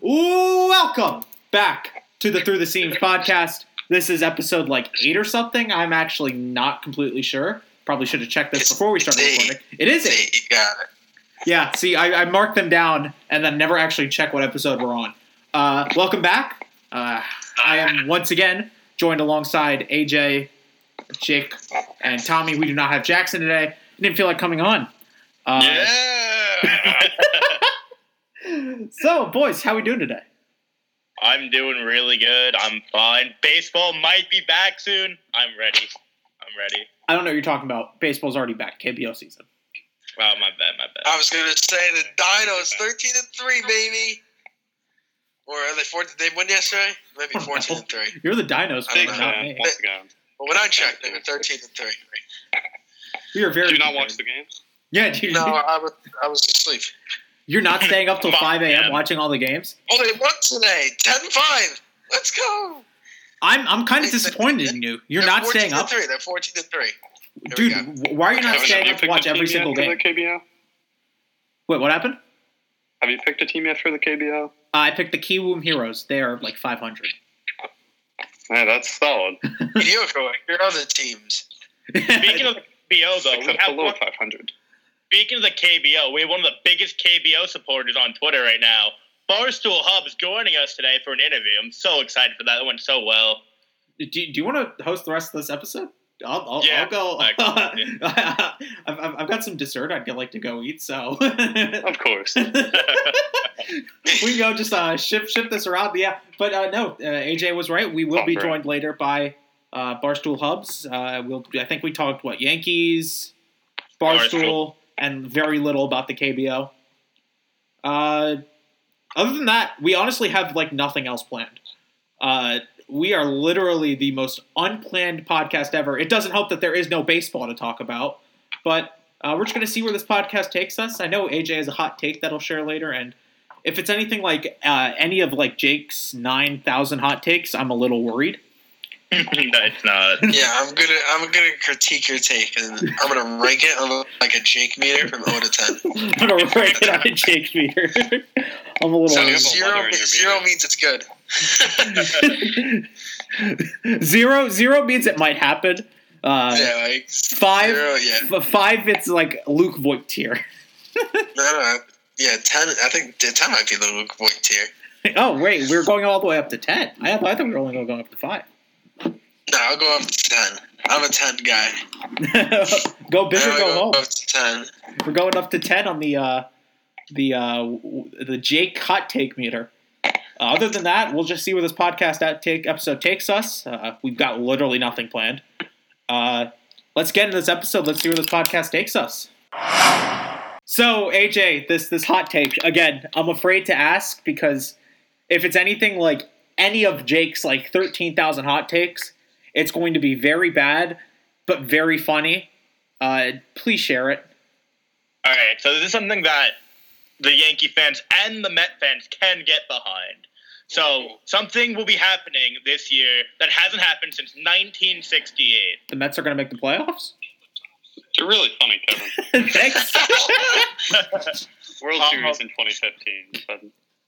Welcome back to the Through the Seams podcast. This is episode like eight or something. I'm actually not completely sure. Probably should have checked this before we started recording. It is eight. You got it. Yeah, see, I, I marked them down and then never actually check what episode we're on. Uh, welcome back. Uh, I am once again joined alongside AJ, Jake, and Tommy. We do not have Jackson today. Didn't feel like coming on. Uh, Yeah. So, boys, how we doing today? I'm doing really good. I'm fine. Baseball might be back soon. I'm ready. I'm ready. I don't know what you're talking about. Baseball's already back. KBO season. Oh, my bad, my bad. I was gonna say the Dinos, thirteen and three, baby. Or are they fourteen? They won yesterday. Maybe fourteen and three. You're the Dinos I fan, don't not me. Once again. But when I checked, they were thirteen and three. We are very. Do you not watch the games? Yeah, dude, No, I was I was asleep. you're not staying up till 5 a.m. watching all the games. Oh, they won today. 10-5. Let's go. I'm I'm kind of disappointed in you. You're They're not 14 staying and up, Three. They're fourteen and three. Here dude. Why are you not Kevin, staying up to watch every single game? The KBO? Wait, what happened? Have you picked a team yet for the KBO? Uh, I picked the Kiwoom Heroes. They are like 500. Yeah, that's solid. Mediocre like your other teams. Speaking of the KBO, though, we have below one, 500. speaking of the KBO, we have one of the biggest KBO supporters on Twitter right now. Barstool Hub is joining us today for an interview. I'm so excited for that. It went so well. do, do you want to host the rest of this episode? I'll, I'll, Yeah, I'll go. actually, I've, I've, I've got some dessert I'd like to go eat, so Of course. we can go just uh, ship ship this around. Yeah, but uh, no, uh, AJ was right. We will be Oh, right. joined later by uh, Barstool Hubs. Uh, we'll. I think we talked what Yankees, Barstool, Barstool. and very little about the KBO. Uh, other than that, we honestly have like nothing else planned. Uh, we are literally the most unplanned podcast ever. It doesn't help that there is no baseball to talk about, but uh, we're just going to see where this podcast takes us. I know AJ has a hot take that he'll share later, and if it's anything like uh, any of like Jake's nine thousand hot takes, I'm a little worried. no, it's not. Yeah, I'm gonna I'm gonna critique your take and I'm gonna rank it on like a Jake meter from 0 to 10. I'm gonna rank it on a Jake meter. I'm a little So you have worried. a zero letter in your zero meter. means it's good. zero zero means it might happen. Uh, yeah, like five Zero, yeah. five it's like Luke Voit tier. No, no. Yeah, ten. I think ten might be the Luke Voit tier. oh wait, we are going all the way up to ten. I, I thought we were only going up to five. No, I'll go up to ten. I'm a ten guy. go big or go go home. up to ten. We're going up to ten on the uh, the uh, the Jake hot take meter. Uh, other than that, we'll just see where this podcast at take episode takes us. Uh, we've got literally nothing planned. Uh, let's get into this episode. Let's see where this podcast takes us. So AJ, this this hot take again. I'm afraid to ask because if it's anything like any of Jake's like thirteen thousand hot takes, it's going to be very bad, but very funny. Uh, please share it. All right, so this is something that the Yankee fans and the Met fans can get behind. So something will be happening this year that hasn't happened since 1968. The Mets are going to make the playoffs. You're really funny, Kevin. Thanks. World Uh-huh. Series in 2015, but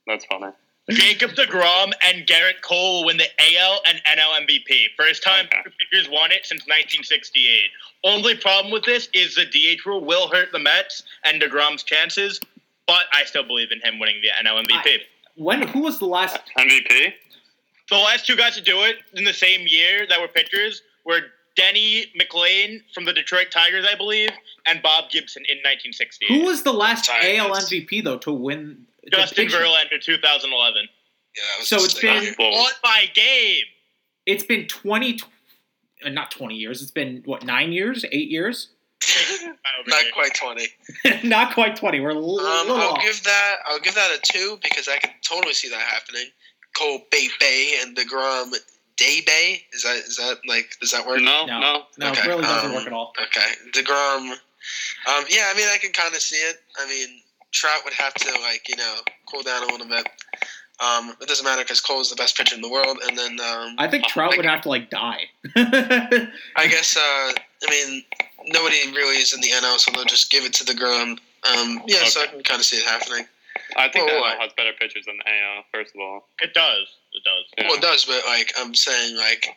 that's funny. Jacob DeGrom and Gerrit Cole will win the AL and NL MVP. First time Okay. two pitchers won it since 1968. Only problem with this is the DH rule will hurt the Mets and DeGrom's chances, but I still believe in him winning the NL MVP. When? Who was the last? MVP? the last two guys to do it in the same year that were pitchers were Denny McLain from the Detroit Tigers, I believe, and Bob Gibson in 1968. Who was the last Tigers. AL MVP though to win? Justin pitcher? Verlander, 2011. Yeah, So just it's like- been- Whoa. Won by game. It's been twenty, uh, not twenty years. It's been what nine years, eight years? Not quite twenty. not quite twenty. We're a l- Um, little I'll off. give that. I'll give that a two because I can totally see that happening. Cole Bay Bay and Degrom Day Bay. Is that is that like does that work? No, No. no. no, it okay, really doesn't um, work at all. Okay, Degrom. Um, yeah, I mean I can kind of see it. I mean Trout would have to like you know cool down a little bit. Um, it doesn't matter because Cole is the best pitcher in the world, and then um, I think Trout my would have to like die. I guess uh, I mean nobody really is in the NL, so they'll just give it to the Grom. Um, yeah, so I can kind of see it happening. I think Well, the? NL has better pitchers than the AL. First of all, It does. It does. Yeah. Well, it does, but like I'm saying, like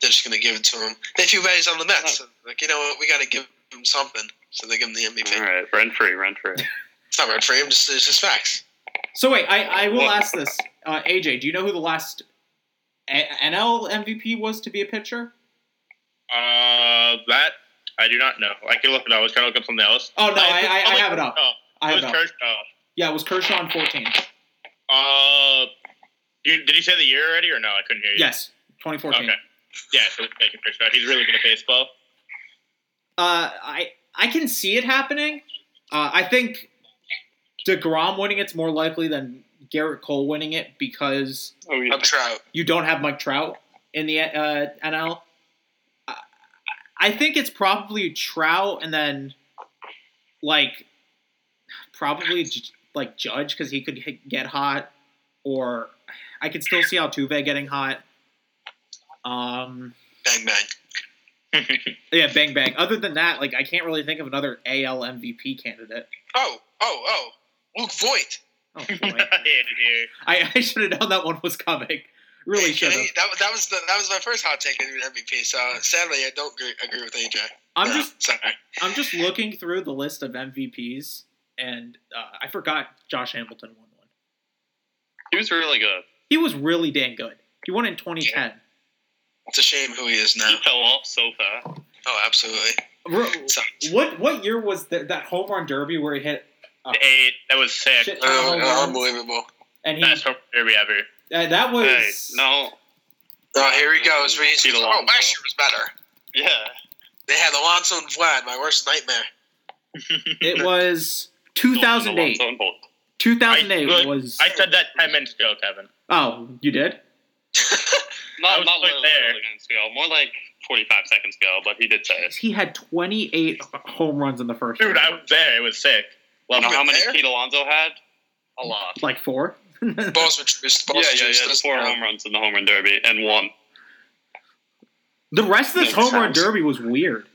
they're just gonna give it to him. They feel bad he's on the Mets. So, like you know what, we got to give him something, so they give him the MVP. all right, rent free, rent free. It's not red for him. Just it's just facts. so wait, I, I will What? ask this, uh, AJ. Do you know who the last A- NL MVP was to be a pitcher? Uh, that I do not know. I can look it up. I was trying to look up something else. Oh no, I, I, I oh, have it up. Oh, I have was it up. Kershaw. Yeah, it was Kershaw in 14. Uh, you, did you say the year already or no? I couldn't hear you. Yes, 2014. Okay. Yeah, so it's making Kershaw. He's really good at baseball. Uh, I I can see it happening. Uh, I think Degrom winning it's more likely than Gerrit Cole winning it because Oh yeah, Trout. you don't have Mike Trout in the uh, NL. I, think it's probably Trout and then like probably like Judge because he could get hot, or I could still see Altuve getting hot. Um, Bang bang. yeah, bang bang. Other than that, like I can't really think of another AL MVP candidate. Oh oh oh. Luke Voit. Oh boy. I, I should have known that one was coming. Really Are you should kidding? have. That, that was the that was my first hot take in MVP. So sadly, I don't agree, agree with AJ. I'm No, just sorry. I'm just looking through the list of MVPs, and uh, I forgot Josh Hamilton won one. he was really good. He was really dang good. He won in 2010. It's a shame who he is now. He fell off so fast. Oh, absolutely. Ru- What what year was that that home run derby where he hit uh, Eight. That was sick. Oh, unbelievable. and he Best home derby ever. Uh, that was Hey, no, Oh, here he goes. Reese. Pete Oh, Alonso. last year was better. yeah, They had Alonso and Vlad, my worst nightmare. it was 2008. Alonso and Holt. 2008 I- was I said that ten minutes ago, Kevin. oh you did Not, I was not right literally there. minutes ago, more like 45 seconds ago, but he did say it. he had 28 home runs in the first Dude, round. I was there. It was sick. Well, You how many there? Pete Alonso had? A lot. like four. Balls were juiced. Balls yeah, were yeah, yeah. That's Four the home runs in the home run derby and one. the rest of this Makes home run derby was weird.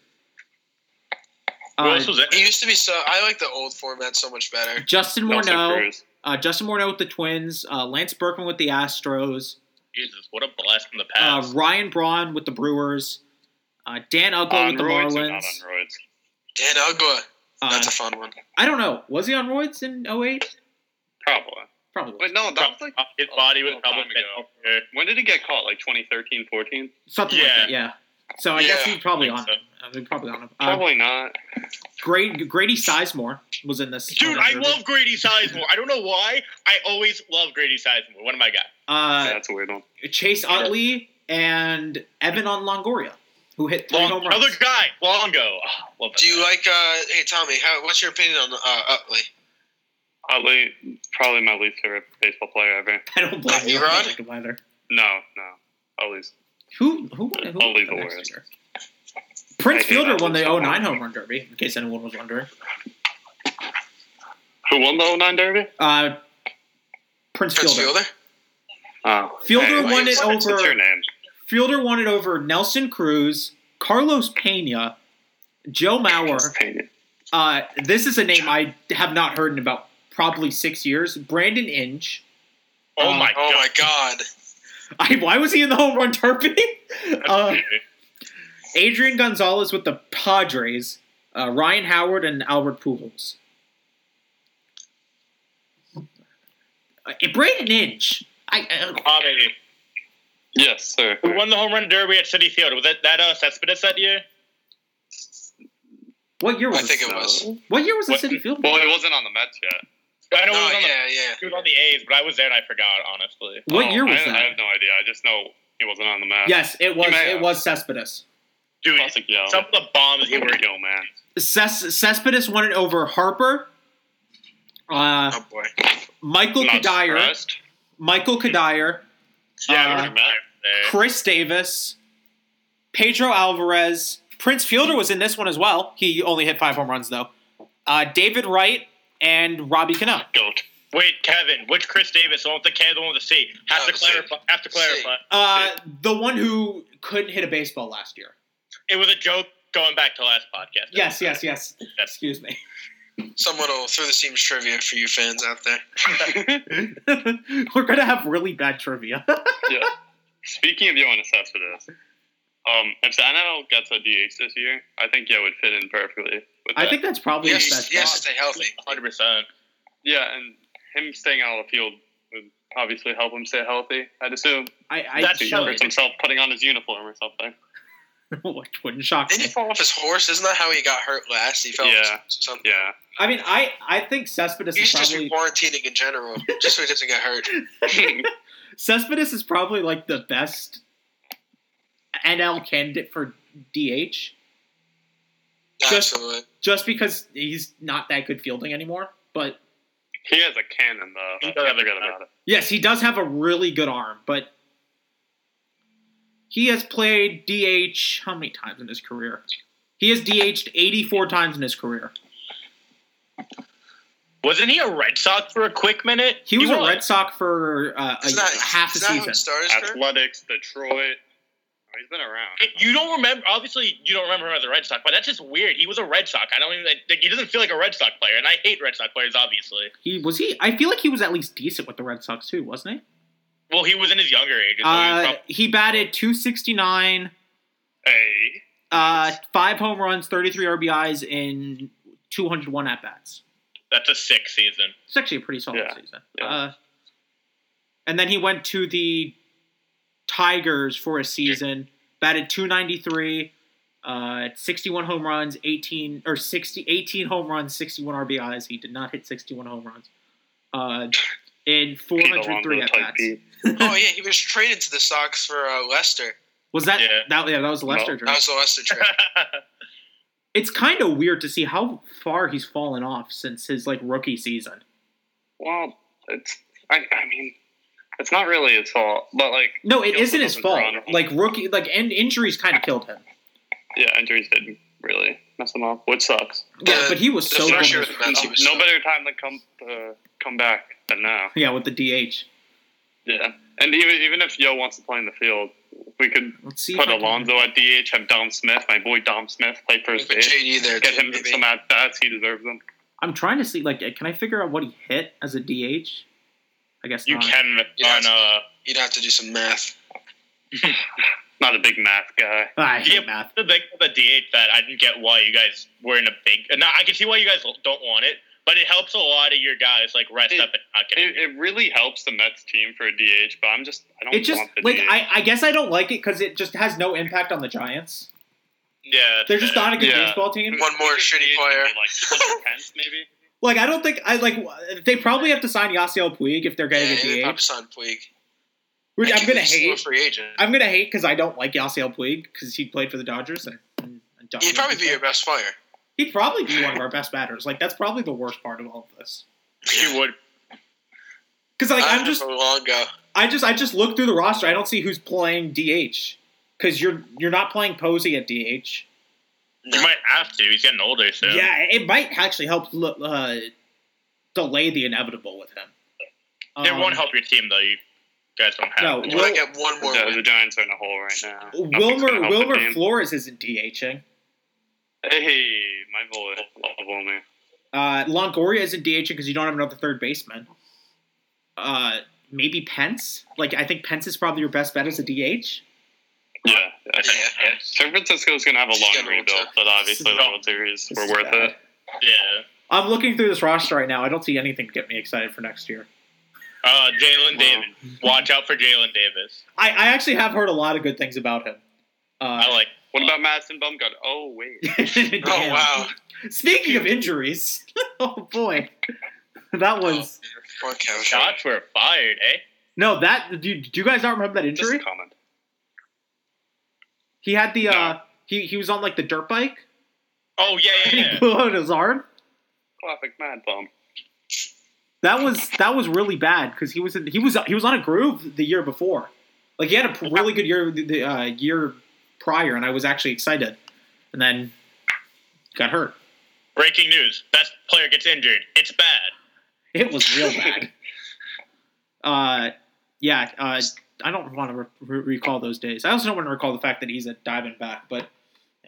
Who Uh, else was It it? used to be so. I like the old format so much better. Justin Morneau, uh, Justin Morneau with the Twins, uh, Lance Berkman with the Astros, Jesus, what a blast from the uh, past. Ryan Braun with the Brewers, uh, Dan Uggla On with the roids or Marlins. not on? Dan Uggla. Uh, That's a fun one. I don't know. Was he on roids in 08? Probably. Probably. Wait, no, that was like. His body was probably time bent ago. When did he get caught? Like 2013, 14? Something like that, yeah. So I guess Yeah. he's probably I on think him. Probably on him. Uh, Probably not. Grady, Grady Sizemore was in this. Dude, I derby. love Grady Sizemore. I don't know why. I always love Grady Sizemore. One of my guys. uh, yeah, that's a weird one. Chase Utley and Evan on Longoria, who hit three Long, home runs. other guy, Longo. Oh, love Do you guy. like? uh Hey, Tommy. How, what's your opinion on uh, Utley? Utley, probably my least favorite baseball player ever. I don't blame you. I don't like him either. No, no. Utley's. Who who who who Only won the worst. year? Prince I Fielder won the so 09 home run derby, in case anyone was wondering. Who won the 09 Derby? Uh, Prince, Prince Fielder. Fielder. Oh. Fielder Hey, won it what's over. your name? Fielder won it over Nelson Cruz, Carlos Pena, Joe Mauer. Uh, this is a name I have not heard in about probably six years. Brandon Inge. Oh Uh, my Oh god. my God. I, why was he in the home run derby? Uh. Adrian Gonzalez with the Padres, uh, Ryan Howard, and Albert Pujols. Uh, Brandon Inge. I, uh, Tommy, Yes, sir. who won the home run derby at Citi Field? Was that that uh, Cespedes that year? what year was it? I think this? it was. What year was the What- Citi Field? Well, it wasn't on the Mets yet. I know No, he, was on yeah, yeah. the, he was on the A's, but I was there and I forgot, honestly. What Oh, year was I, that? I have no idea. I just know he wasn't on the map. yes, it was. It was Cespedes. Dude, Classic Yo. some of the bombs he were Yo, man. Ces- Cespedes won it over Harper, uh, Oh boy. Michael Not Cuddyer, surprised. Michael Cuddyer, Yeah, Uh, I remember there. Chris Davis, Pedro Alvarez, Prince Fielder was in this one as well. He only hit five home runs though. Uh, David Wright and Robbie Cano. Goat. Wait, Kevin, which Chris Davis? The one with the K, the one with the C. Have Oh, to the C. clarify. Have to clarify. Uh, the one who couldn't hit a baseball last year. It was a joke going back to last podcast. Yes, yes, yes. Excuse me. Someone will throw the seams trivia for you fans out there. We're gonna have really bad trivia. yeah. Speaking of Yoenis Cespedes, um, if the NL gets a DH this year, I think Yo would fit in perfectly. With I think that's probably his Yes, best yes, shot. stay healthy. 100%. Yeah, and him staying out of the field would obviously help him stay healthy. I'd assume. I, I That's He Sure. hurts himself putting on his uniform or something. which wouldn't shock Didn't me. he fall off his horse? Isn't that how he got hurt last? He fell Yeah. horse something. Yeah. I mean, I I think Cespedes He is should just be quarantining in general, just so he doesn't get hurt. Cespedes is probably like the best NL candidate for DH, Just- Absolutely. just because he's not that good fielding anymore. But he has a cannon though. He I does have a forget about it. yes, he does have a really good arm. But he has played DH how many times in his career? He has DH'd 84 times in his career. Wasn't he a Red Sox for a quick minute? He was a. Red Sox for uh, a, Isn't half a isn't that how season. he started his career? Athletics, Detroit. He's been around. You don't remember? Obviously, you don't remember him as a Red Sox, but that's just weird. He was a Red Sox. I don't even. Like, he doesn't feel like a Red Sox player, and I hate Red Sox players. Obviously, He was he. I feel like he was at least decent with the Red Sox too, wasn't he? well, he was in his younger age. So he was Uh, prob- he batted 269, Hey. uh, five home runs, 33 RBIs in 201 at bats. that's a sick season. It's actually a pretty solid Yeah. season. Yeah. Uh, and then he went to the Tigers for a season, batted 293, uh, 61 home runs, 18 or 60, 18 home runs, 61 RBIs. He did not hit 61 home runs. Uh, in 403 at bats. Oh yeah, he was traded to the Sox for uh, Lester. Was that Yeah. that? Yeah, that was Lester No. That was the Lester trade. it's kind of weird to see how far he's fallen off since his like rookie season. Well, it's. I, I mean, it's not really his fault, but like, No, it He also isn't his fault. run. Like rookie, like and injuries kind of killed him. yeah, injuries did really mess him up, which sucks. Yeah, The- but he was so good. year with with the the Mets, he DH. was no better time to come uh, come back than now. Yeah, with the DH. Yeah, and even even if Yo wants to play in the field, we could see. put if I can- Alonso at DH, have Dom Smith, my boy Dom Smith, play first base, JD there. get him maybe. some at bats. He deserves them. I'm trying to see. Like, can I figure out what he hit as a DH? I guess you not. can Yeah, on uh, You'd have to do some math. Not a big math guy. I hate Yeah. math. the big the DH that I didn't get why you guys were in a big. No, I can see why you guys don't want it, but it helps a lot of your guys like rest It- up and not get It, it really helps the Mets team for a DH, but I'm just I don't It just want the like DH. I, I guess I don't like it because it just has no impact on the Giants. Yeah, They're just not a good Yeah. baseball team. One more shitty player. Like Spencer Pence, maybe. Like I don't think I like. They probably have to sign Yasiel Puig if they're getting they a probably DH. signed Puig. Which I I'm gonna he's a hate. free agent. I'm gonna hate because I don't like Yasiel Puig because he played for the Dodgers and, and, and He'd probably be your best player. He'd probably be one of our best batters. Like that's probably the worst part of all of this. He would. Because like I I'm just for Longo. I just I just look through the roster. I don't see who's playing DH because you're you're not playing Posey at DH. No. You might have to. He's getting older so Yeah, it might actually help uh, delay the inevitable with him. It Um, won't help your team though. You guys don't have. No, it. You Will- might get one more The, win. the Giants are in a hole right now. Wilmer gonna help the Wilmer. Flores isn't DHing. Hey, my boy, love Wilmer. Uh, Longoria isn't DHing because you don't have another third baseman. Uh, maybe Pence. Like I think Pence is probably your best bet as a DH. Yeah, I think, Yeah. yeah. San Francisco's gonna have a long rebuild, but obviously the No. World Series were is worth bad. it. Yeah. I'm looking through this roster right now. I don't see anything to get me excited for next year. Uh, Jalen Wow. Davis. Watch out for Jalen Davis. I, I actually have heard a lot of good things about him. I Uh, like. What about Madison Bumgarner? Oh wait, Oh wow. Speaking of injuries, oh boy, that was Poor Kevin. Shots were fired, eh? no that. Do you, do you guys not remember that just injury? a comment. He had the uh, he he was on like the dirt bike Oh yeah, and yeah, he blew out his arm. Classic Mad Bum. That was that was really bad because he was in, he was he was on a groove the year before. Like he had a really good year the, the uh, year prior, and I was actually excited, and then got hurt. Breaking news: Best player gets injured. It's bad. It was real bad. uh, yeah. Uh, I don't want to re- re- recall those days. I also don't want to recall the fact that he's a diving Diamondback, but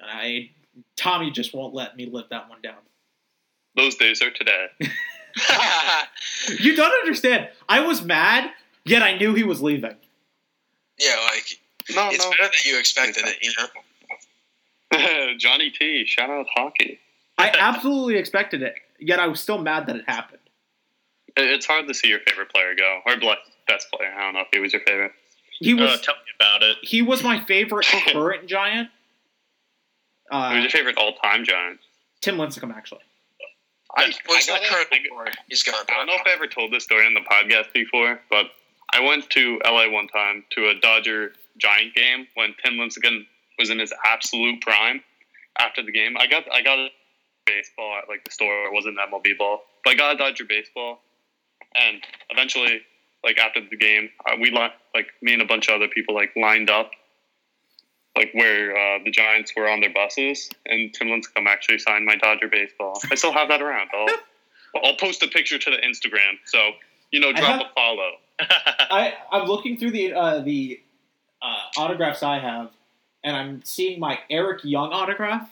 I Tommy just won't let me live that one down. Those days are today. You don't understand. I was mad, yet I knew he was leaving. yeah, like No, it's no. better that you expected it. You know. Johnny T, shout out hockey. I absolutely expected it, yet I was still mad that it happened. It's hard to see your favorite player go, or ble- best player. I don't know if he was your favorite. He was Uh, tell me about it. he was my favorite current Giant. Who was Uh, your favorite all-time Giant? Tim Lincecum, actually. I, Well, he's I not gotta- current I- anymore. He's gone. I don't know if I ever told this story on the podcast before, but I went to LA one time to a Dodger Giant game when Tim Lincecum was in his absolute prime. After the game, I got I got a baseball at like the store. It wasn't that MLB ball, but I got a Dodger baseball, and eventually, like after the game, uh, we li- like me and a bunch of other people like lined up, like where uh, the Giants were on their buses, and Tim Lincecum actually signed my Dodger baseball. I still have that around. I'll, I'll post a picture to the Instagram. So you know, I drop have- a follow. I I'm looking through the uh, the uh, autographs I have, and I'm seeing my Eric Young autograph.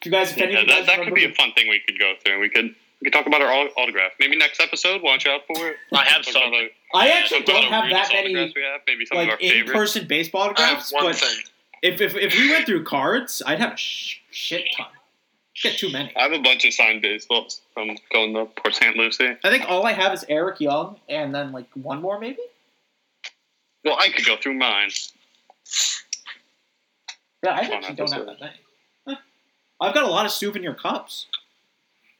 Do you guys, if any Yeah, of you that, guys that could be a fun thing we could go through. We could we can talk about our autograph. Maybe next episode. Watch out for it. I have Talk some. about the- I Yeah, actually don't have that many we have. Maybe some of our like in-person baseball I have autographs, one but thing. if, if if we went through cards, I'd have a shit ton. Get too many. I have a bunch of signed baseballs from going to Port St. Lucie. I think all I have is Eric Young, and then like one more maybe. Well, I could go through mine. Yeah, I actually don't have that many. I've got a lot of souvenir cups.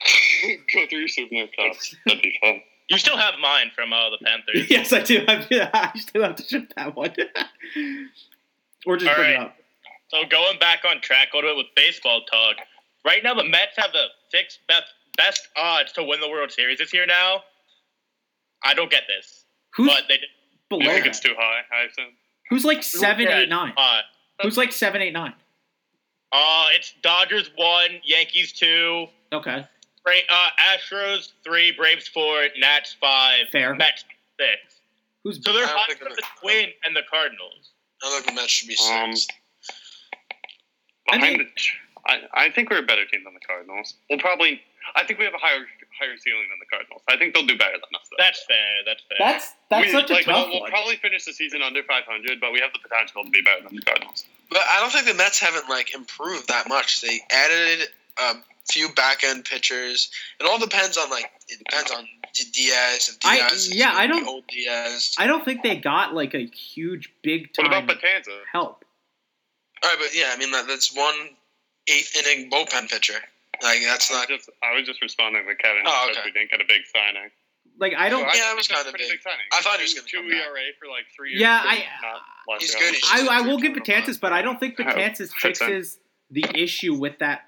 go through your souvenir cups. That'd be fun. You still have mine from uh, the Panthers. yes, I do. I, I still have to ship that one. or just All bring it up. So going back on track a little bit with baseball talk. Right now, the Mets have the sixth best best odds to win the World Series this year. Now, I don't get this, Who's but they below You think that? it's too high? I assume. Who's like seven, Yeah, eight, nine? Uh, Who's like seven, eight, nine? uh, it's Dodgers one, Yankees two, Okay, Bra- uh, Astros three, Braves four, Nats five, Fair. Mets six. who's So they're I don't higher than the Twins and the Cardinals. I think the Mets should be Um, six. I think- the, I, I think we're a better team than the Cardinals. We'll probably. I think we have a higher higher ceiling than the Cardinals. I think they'll do better than us. Though. That's fair. That's fair. that's that's we, such a like, tough we'll, we'll probably finish the season under 500, but we have the potential to be better than the Cardinals. But I don't think the Mets haven't like improved that much. They added a few back end pitchers. It all depends on like it depends on Diaz. If Diaz is yeah, I the don't- old Diaz. I don't think they got like a huge, big What time about Patanza? help. All right, but yeah, I mean that, that's one eighth inning bullpen pitcher. Like that's I was not. just I was just responding to Kevin Oh, because okay. we didn't get a big signing. Like I don't. So Yeah, it was kinda a big. signing. I thought he was Two- gonna two come back. ERA for like three years. Yeah, I- He's year. good, he's I, just I a will give turnaround. But I don't think Betances fits in. fixes the issue with that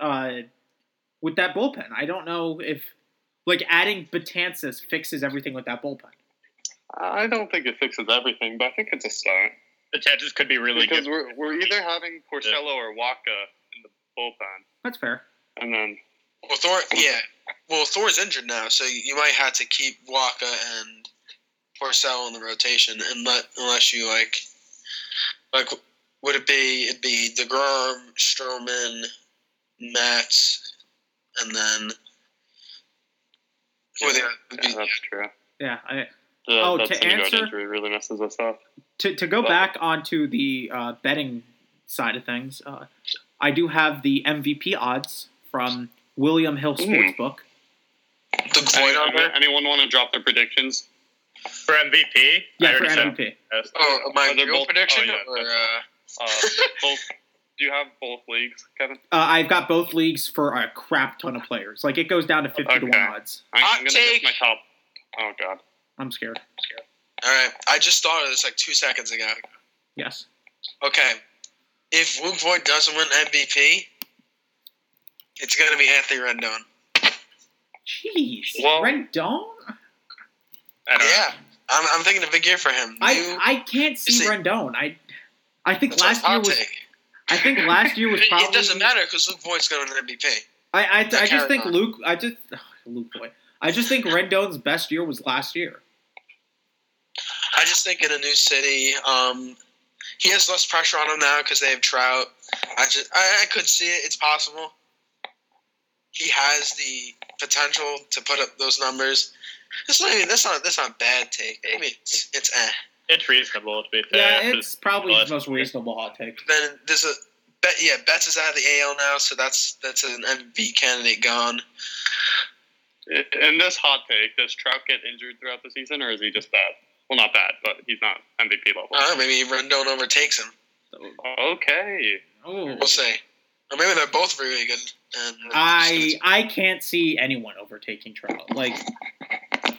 uh, with that bullpen. I don't know if like adding Betances fixes everything with that bullpen. I don't think it fixes everything, but I think it's a start. the chances could be really because good. Because we're, we're either having Porcello or Wacha in the bullpen, That's fair. and then Well, Thor. Yeah. Well, Thor's injured now, so you might have to keep Wacha and Porcel in the rotation, and let unless you like, like, would it be? It'd be Degrom, Stroman, Matz, and then. Who are yeah, be- that's true. Yeah. I, The, Oh, to Syndergaard answer- injury really messes us up. to to go Well- back onto the uh, betting side of things, uh, I do have the MVP odds from William Hill Mm. Sportsbook. the Any, void anyone want to drop their predictions? for MVP. Yeah, for already said MVP. yes. Oh, my real both- prediction, oh, yeah, or uh, Uh, both. Do you have both leagues, Kevin? Uh, I've got both leagues for a crap ton of players. Like it goes down to fifty to one odds. I'm, Hot I'm gonna take. my top. Oh God. I'm scared. Scared. all right. I just thought of this like two seconds ago. Yes. Okay, if Luke Voit doesn't win MVP, it's gonna be Anthony Rendon. Jeez. Well- Rendon? Yeah, I'm, I'm thinking of a big year for him. I You- I can't see see- Rendon. I I think last year hot was take. I think last year was probably it doesn't matter because Luke Voit's going to win an MVP. I I, I just think on. Luke. I just Luke boy. I just think Rendon's best year was last year. I just think in a new city, um, he has less pressure on him now because they have Trout. I just I, I could see it. It's possible. He has the potential to put up those numbers. That's not even, that's not that's not a bad take. I mean, it's, it's eh. It's reasonable to be fair. Yeah, it's probably the most reasonable hot take. Then there's a bet. Yeah, Betts is out of the AL now, so that's that's an MVP candidate gone. In this hot take, does Trout get injured throughout the season, or is he just bad? Well, not bad, but he's not MVP level. I maybe Rendon overtakes him. Okay. Oh, We'll see. Or maybe they're both really good. And I I can't see anyone overtaking Trout. Like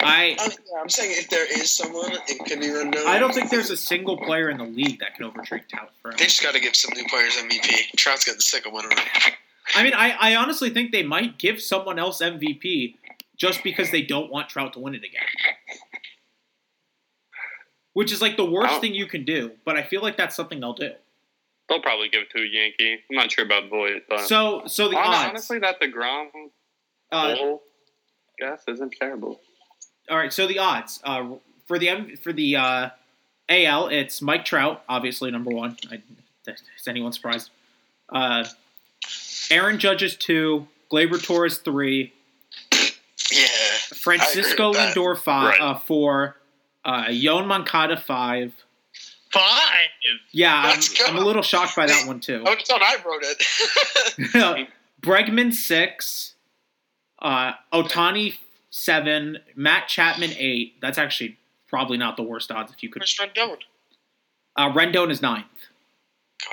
I I'm, yeah, I'm saying if there is someone, it could be Rendon. I don't think there's a single player in the league that can overtake Trout for him. They just got to give some new players MVP. Trout's getting sick of winning. I mean, I, I honestly think they might give someone else MVP just because they don't want Trout to win it again. Which is like the worst Oh. thing you can do, but I feel like that's something they'll do. They'll probably give it to a Yankee. I'm not sure about Voit, but So so the Hon- odds. honestly, that Degrom uh, goal guess isn't terrible. All right, so the odds uh, for the M- for the uh, AL, it's Mike Trout, obviously number one. I, is anyone surprised? Uh, Aaron Judge is two, Gleyber Torres three, Yeah. Francisco with. Lindor five, Right. uh, four, uh, Yoan Moncada five. Fine. Yeah, I'm. I'm a little shocked by that one too. Oh, it's on. I wrote it. Bregman six, uh, Ohtani seven, Matt Chapman eight. That's actually probably not the worst odds if you could. Where's Rendon? Uh, Rendon is ninth.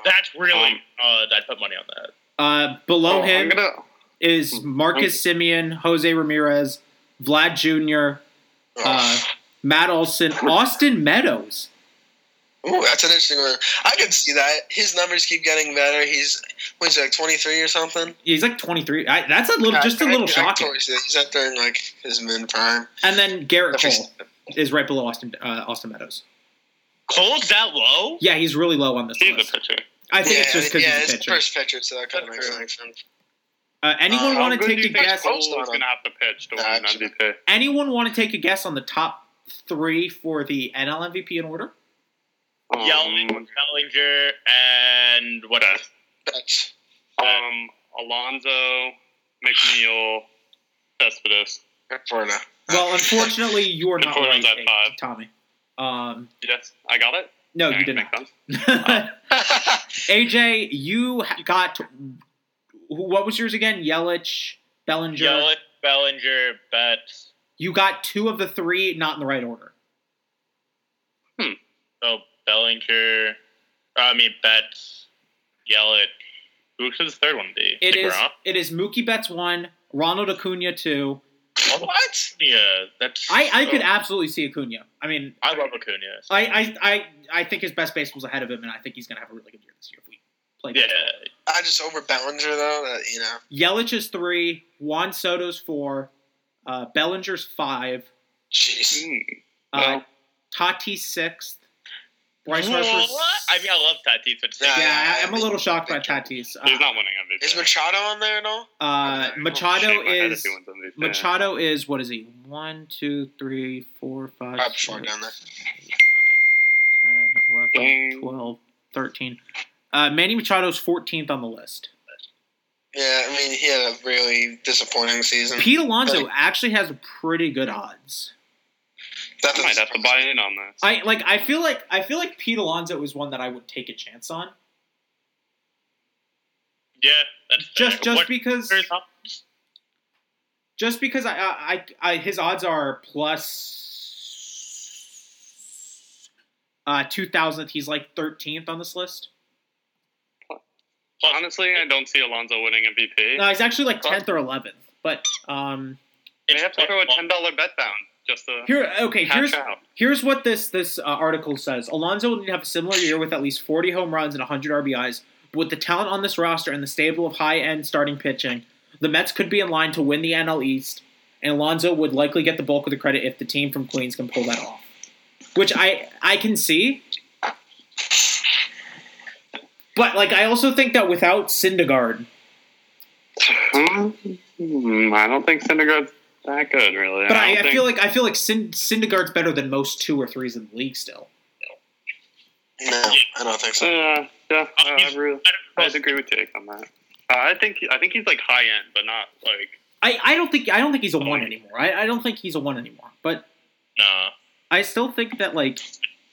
That's really. Um, uh, I'd put money on that. Uh, below Oh, him gonna. is Marcus Semien, Jose Ramirez, Vlad Jr., uh, Matt Olson, Austin Meadows. Ooh, that's an interesting one. I can see that. His numbers keep getting better. He's what is he, like twenty three or something? He's like 23. I, that's a little, Yeah, just a I- little I shocking. totally. He's out there in like his mid prime. And then Gerrit Cole is right below Austin uh, Austin Meadows. Cole's that low? Yeah, he's really low on this He's a list. pitcher. I think yeah, it's just because yeah, he's a it's pitcher. first pitcher, so that kind of makes sense. Uh, anyone Uh, want to take a guess? Cole- Cole is gonna have to pitch to win. MVP? Anyone want to take a guess on the top three for the NL MVP in order? Um, Yelich, Bellinger, and what else? That's um, Alonso, McNeil, Cespedes. for now. Well, unfortunately, you are not Important right, at five. Tommy. Um, Yes, I got it. no, you did makes not. sense. AJ, you got what was yours again? Yelich, Bellinger. Yelich, Bellinger, Betts. You got two of the three, not in the right order. Hmm. So Bellinger. I mean Betts, Yelich. Who should the third one be? It is. DeGrom? It is Mookie Betts one, Ronald Acuna two. what? Yeah, that's. I, I could oh, absolutely see Acuna. I mean, I love Acuna. I, I, I, I think his best base was ahead of him, and I think he's going to have a really good year this year if we play. Yeah, baseball. I just over Bellinger though. That you know. Yelich is three, Juan Soto's four, uh, Bellinger's five, Jeez. Hmm. uh, Well, Tatis sixth, Bryce What? Harper's. I mean, I love Tatis, but Yeah, Yeah, I- I'm a little shocked by big- Tatis. he's Uh, not winning MVP. Is Machado on there at all? uh, I'll Machado shake my is he wins MVP. Machado is what is he? One, two, three, four, five, Probably short six, down there. nine, 10, 11, 12, 13. Uh, Manny Machado's 14th on the list. Yeah, I mean he had a really disappointing season. Pete Alonso actually has pretty good odds. That I might have to buy in on this. I like. I feel like. I feel like Pete Alonso is one that I would take a chance on, yeah, that's just just What- because. Just because I, I, I, I his odds are plus uh, two thousandth. He's like thirteenth on this list. Honestly, I don't see Alonso winning MVP. No, he's actually like tenth or eleventh. But um, they have to throw a ten dollar bet down just to here, okay, here's out. here's what this this uh, article says. Alonso will have a similar year with at least forty home runs and hundred RBIs. But with the talent on this roster and the stable of high end starting pitching, the Mets could be in line to win the NL East, and Alonso would likely get the bulk of the credit if the team from Queens can pull that off. Which I I can see. But like I also think that without Syndergaard, Hmm, I don't think Syndergaard's that good, really. But I, don't I think- feel like I feel like Syn- Syndergaard's better than most two or threes in the league still. No, I don't think so. Yeah, yeah, I, I, really, I'd agree with Jake on that. Uh, I think I think he's like high end, but not like. I, I don't think I don't think he's a one anymore. I, I don't think he's a one anymore. But Nah, I still think that like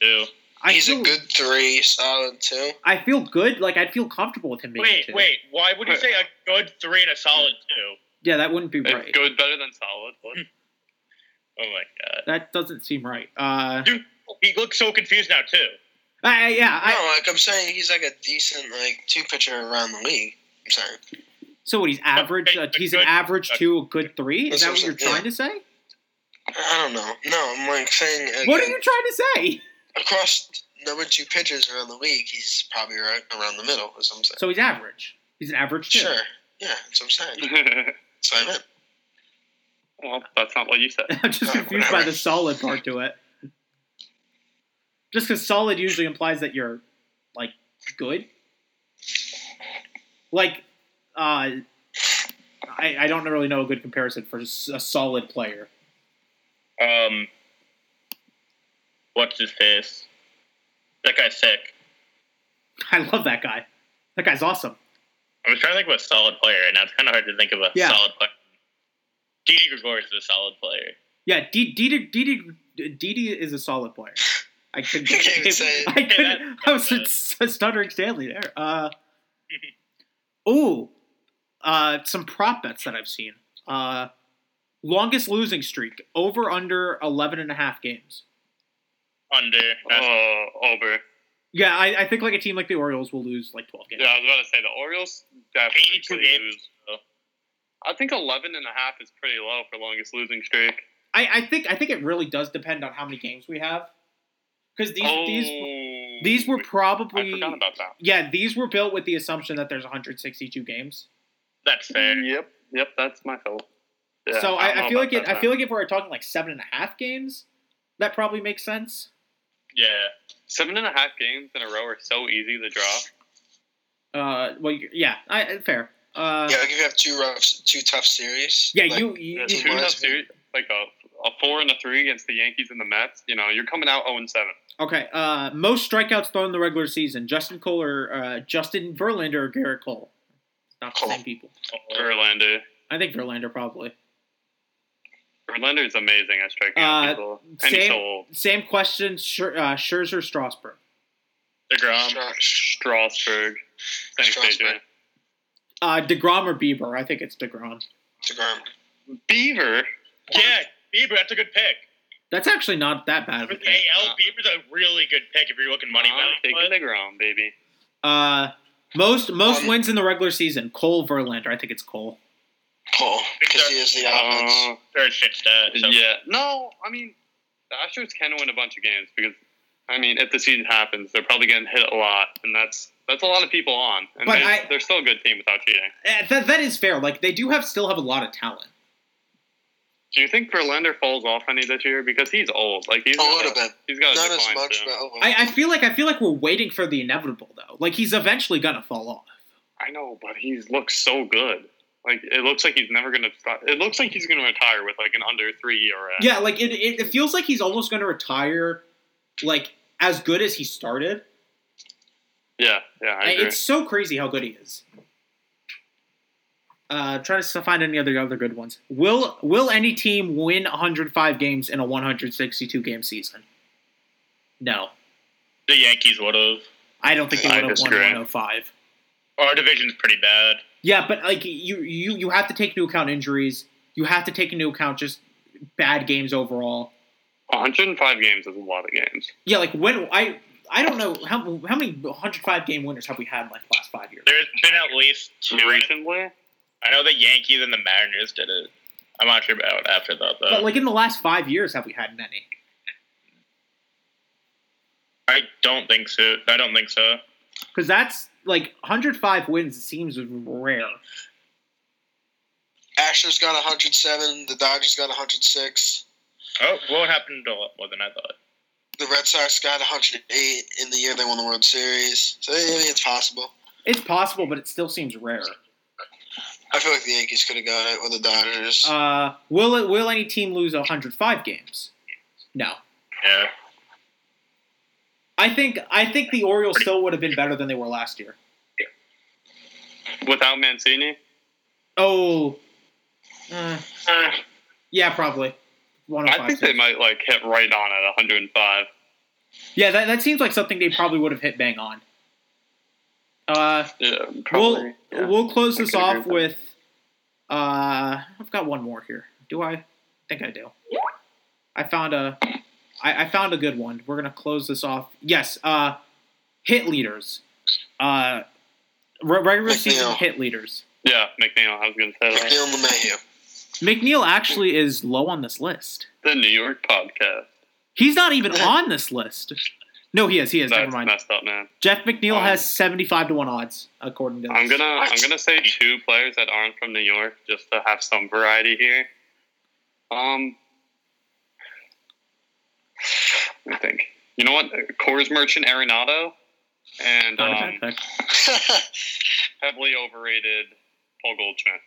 two. I He's feel, a good three, solid two. I feel good. Like I'd feel comfortable with him being Wait, two. wait. Why would you say a good three and a solid two? Yeah, that wouldn't be It's right. good, better than solid. What? Oh my god. That doesn't seem right. Uh, Dude, he looks so confused now too. I, I- yeah. I, no, like I'm saying, he's like a decent like two pitcher around the league. I'm saying. so what? He's average. Uh, he's an average two, a good three. Is that what you're trying to say? I don't know. No, I'm like saying. Again, What are you trying to say? across number two pitchers around the league? He's probably right around the middle. Is what I'm saying. So he's average. He's an average two. Sure. Yeah, that's what I'm saying. That's what I meant. well, that's not what you said. I'm just Oh, confused by the solid part to it. Just because solid usually implies that you're like good. Like, uh, I I don't really know a good comparison for a solid player. Um, what's his face? That guy's sick. I love that guy. That guy's awesome. I was trying to think of a solid player right now. It's kind of hard to think of a Yeah. solid player. Didi Gregorius is a solid player. Yeah, Didi Didi Didi is a solid player. I couldn't. You can't even say it. I couldn't. I was that- s- stuttering Stanley there. Uh, ooh, uh, some prop bets that I've seen. Uh, longest losing streak over under 11 and a half games. Under. Oh, over. Yeah, I, I think like a team like the Orioles will lose like 12 games. Yeah, I was about to say the Orioles definitely 82 could lose. I think 11 and a half is pretty low for longest losing streak. I, I think I think it really does depend on how many games we have. Because these oh, these these were I probably forgot about that. yeah these were built with the assumption that there's 162 games. That's fair. Mm, yep, yep, that's my fault. Yeah, so don't I, I feel like it. that I feel like if we're talking like seven and a half games, that probably makes sense. Yeah. Seven and a half games in a row are so easy to draw. Uh, well, yeah, I, I- fair. Uh, Yeah, like if you have two rough, two tough series. yeah, like, you, you, Yeah, Two two tough series, like a, a four and a three against the Yankees and the Mets. You know, you're coming out 0 and 7. okay. Uh, most strikeouts thrown in the regular season: Justin Cole or uh, Justin Verlander or Gerrit Cole. Not the Cole. same people. Verlander. I think Verlander probably. Verlander's amazing at striking out Uh, people. And he's same- so old. Same question: Scher, uh, Scherzer, Strasburg. DeGrom. Stra- Strasburg. Thanks, Strasburg. AJ. Uh, Degrom or Bieber? I think it's Degrom. DeGrom. Beaver. Yeah, Bieber. That's a good pick. That's actually not that bad of a For the pick. AL, Bieber's a really good pick if you're looking money I'm value. taking But the ground, baby. Uh, most most Um, wins in the regular season: Cole, Verlander. I think it's Cole. Cole, because he is the offense. Uh, They're a shit stat. So. yeah. No, I mean, the Astros can win a bunch of games because, I mean, if the season happens, they're probably going to hit a lot, and that's that's a lot of people on. And But they, I- they're still a good team without cheating. That that is fair. Like they do have still have a lot of talent. Do you think Verlander falls off any this year because he's old? Like he's A little bit. He's got a Not as decline much, soon. but oh, I, I feel like I feel like we're waiting for the inevitable though. Like he's eventually gonna fall off. I know, but he looks so good. Like it looks like he's never gonna stop. It looks like he's gonna retire with like an under three ERA. Yeah, like it, it, it feels like he's almost gonna retire, like as good as he started. yeah, yeah. I agree. It's so crazy how good he is. Uh, trying to find any other other good ones. Will Will any team win 105 games in a 162 game season? No, The Yankees would have. I don't think they I would have won 105. Our division's pretty bad. Yeah, but like you, you, you have to take into account injuries. You have to take into account just bad games overall. 105 games is a lot of games. Yeah, like when I, I don't know how how many 105 game winners have we had in like the last five years. There's been at least two. Recently, I know the Yankees and the Mariners did it. I'm not sure about after that though. But like in the last five years, have we had many? I don't think so. I don't think so. Because that's like 105 wins seems rare. Asher's got 107. The Dodgers got 106. Oh, what happened a lot more than I thought. The Red Sox got 108 in the year they won the World Series. So I mean, it's possible. It's possible, but it still seems rare. I feel like the Yankees could have got it or the Dodgers. Uh, will it? Will any team lose 105 games? No. Yeah. I think I think the Orioles still would have been better than they were last year. Without Mancini, Oh, uh, yeah, probably. I 105. think they might like hit right on at 105. Yeah, that, that seems like something they probably would have hit bang on. Uh, Yeah, probably. we'll yeah. we'll close this off with with. Uh, I've got one more here. Do I? I think I do. I found a. I, I found a good one. We're gonna close this off. Yes. Uh, hit leaders. Uh, re- regular season hit leaders. Yeah, McNeil. I was gonna say that. McNeil LeMahieu. McNeil actually is low on this list. The New York podcast. He's not even on this list. No, he is. He is. Never mind. messed up, man. Jeff McNeil Um, has seventy-five to one odds according to. This. I'm gonna I'm gonna say two players that aren't from New York just to have some variety here. Um, I think you know what Coors Merchant Arenado and um, heavily overrated Paul Goldschmidt.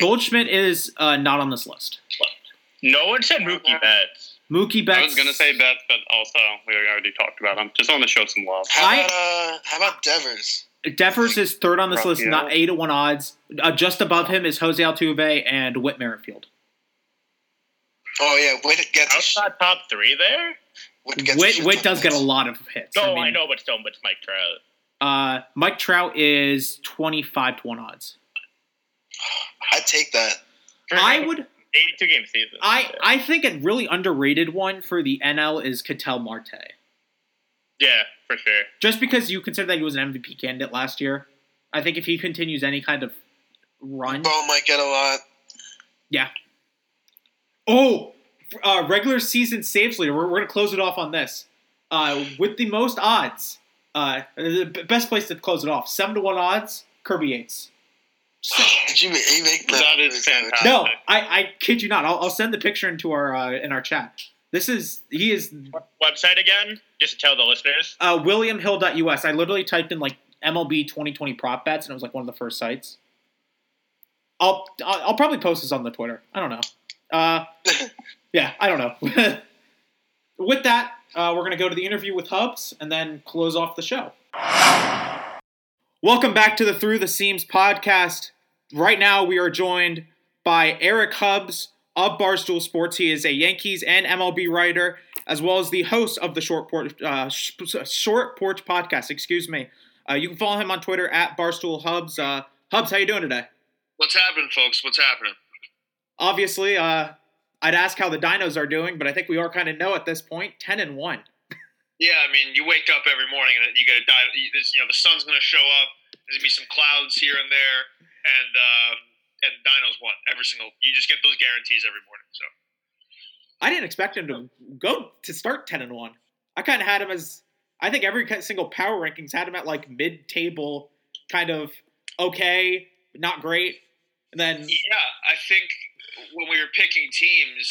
Goldschmidt is uh, not on this list. No one said Mookie Betts. Mookie Betts. I was gonna say Betts, but also we already talked about him. Just want to show some love. How about uh, how about Devers? Devers is third on this list, not eight to one odds. Uh, just above him is Jose Altuve and Whit Merrifield. Oh yeah, Witt gets a sh- Outside top three there? Witt gets a Whit, shit Whit ton does of get a lot of hits. No, I, mean, know, but still, but Mike Trout. Uh, Mike Trout is twenty-five to one odds. I'd take that. I would. 82 game season. I I think a really underrated one for the NL is Ketel Marte. yeah, for sure. Just because you consider that he was an MVP candidate last year, I think if he continues any kind of run, Bo might get a lot. Oh, uh, regular season saves leader. We're, we're going to close it off on this. Uh, with the most odds, uh, the best place to close it off, seven to one odds, Kirby Yates. Did you make, you make That is fantastic. No, I, I kid you not. I'll, I'll send the picture into our uh, in our chat. This is he is Website again, just to tell the listeners. uh, WilliamHill.us. I literally typed in like MLB 2020 prop bets, and it was like one of the first sites. I'll I'll I'll probably post this on the Twitter. I don't know. Uh, yeah, I don't know. with that, uh, we're gonna go to the interview with Hubbs and then close off the show. Welcome back to the Through the Seams podcast. Right now, we are joined by Eric Hubbs of Barstool Sports. He is a Yankees and MLB writer, as well as the host of the Short Porch, uh, Short Porch podcast. Excuse me. Uh, you can follow him on Twitter at Barstool Hubbs. Uh, Hubbs, how you doing today? What's happening, folks? What's happening? Obviously, uh, I'd ask how the Dinos are doing, but I think we all kind of know at this point. Ten and one. Yeah, I mean, you wake up every morning and you got to die. You you know, the sun's going to show up. There's going to be some clouds here and there, and um, and Dinos won every single. You just get those guarantees every morning. So I didn't expect him to go to start ten and one. I kind of had him as I think every single power rankings had him at like mid-table, kind of okay, not great, and then yeah, I think when we were picking teams,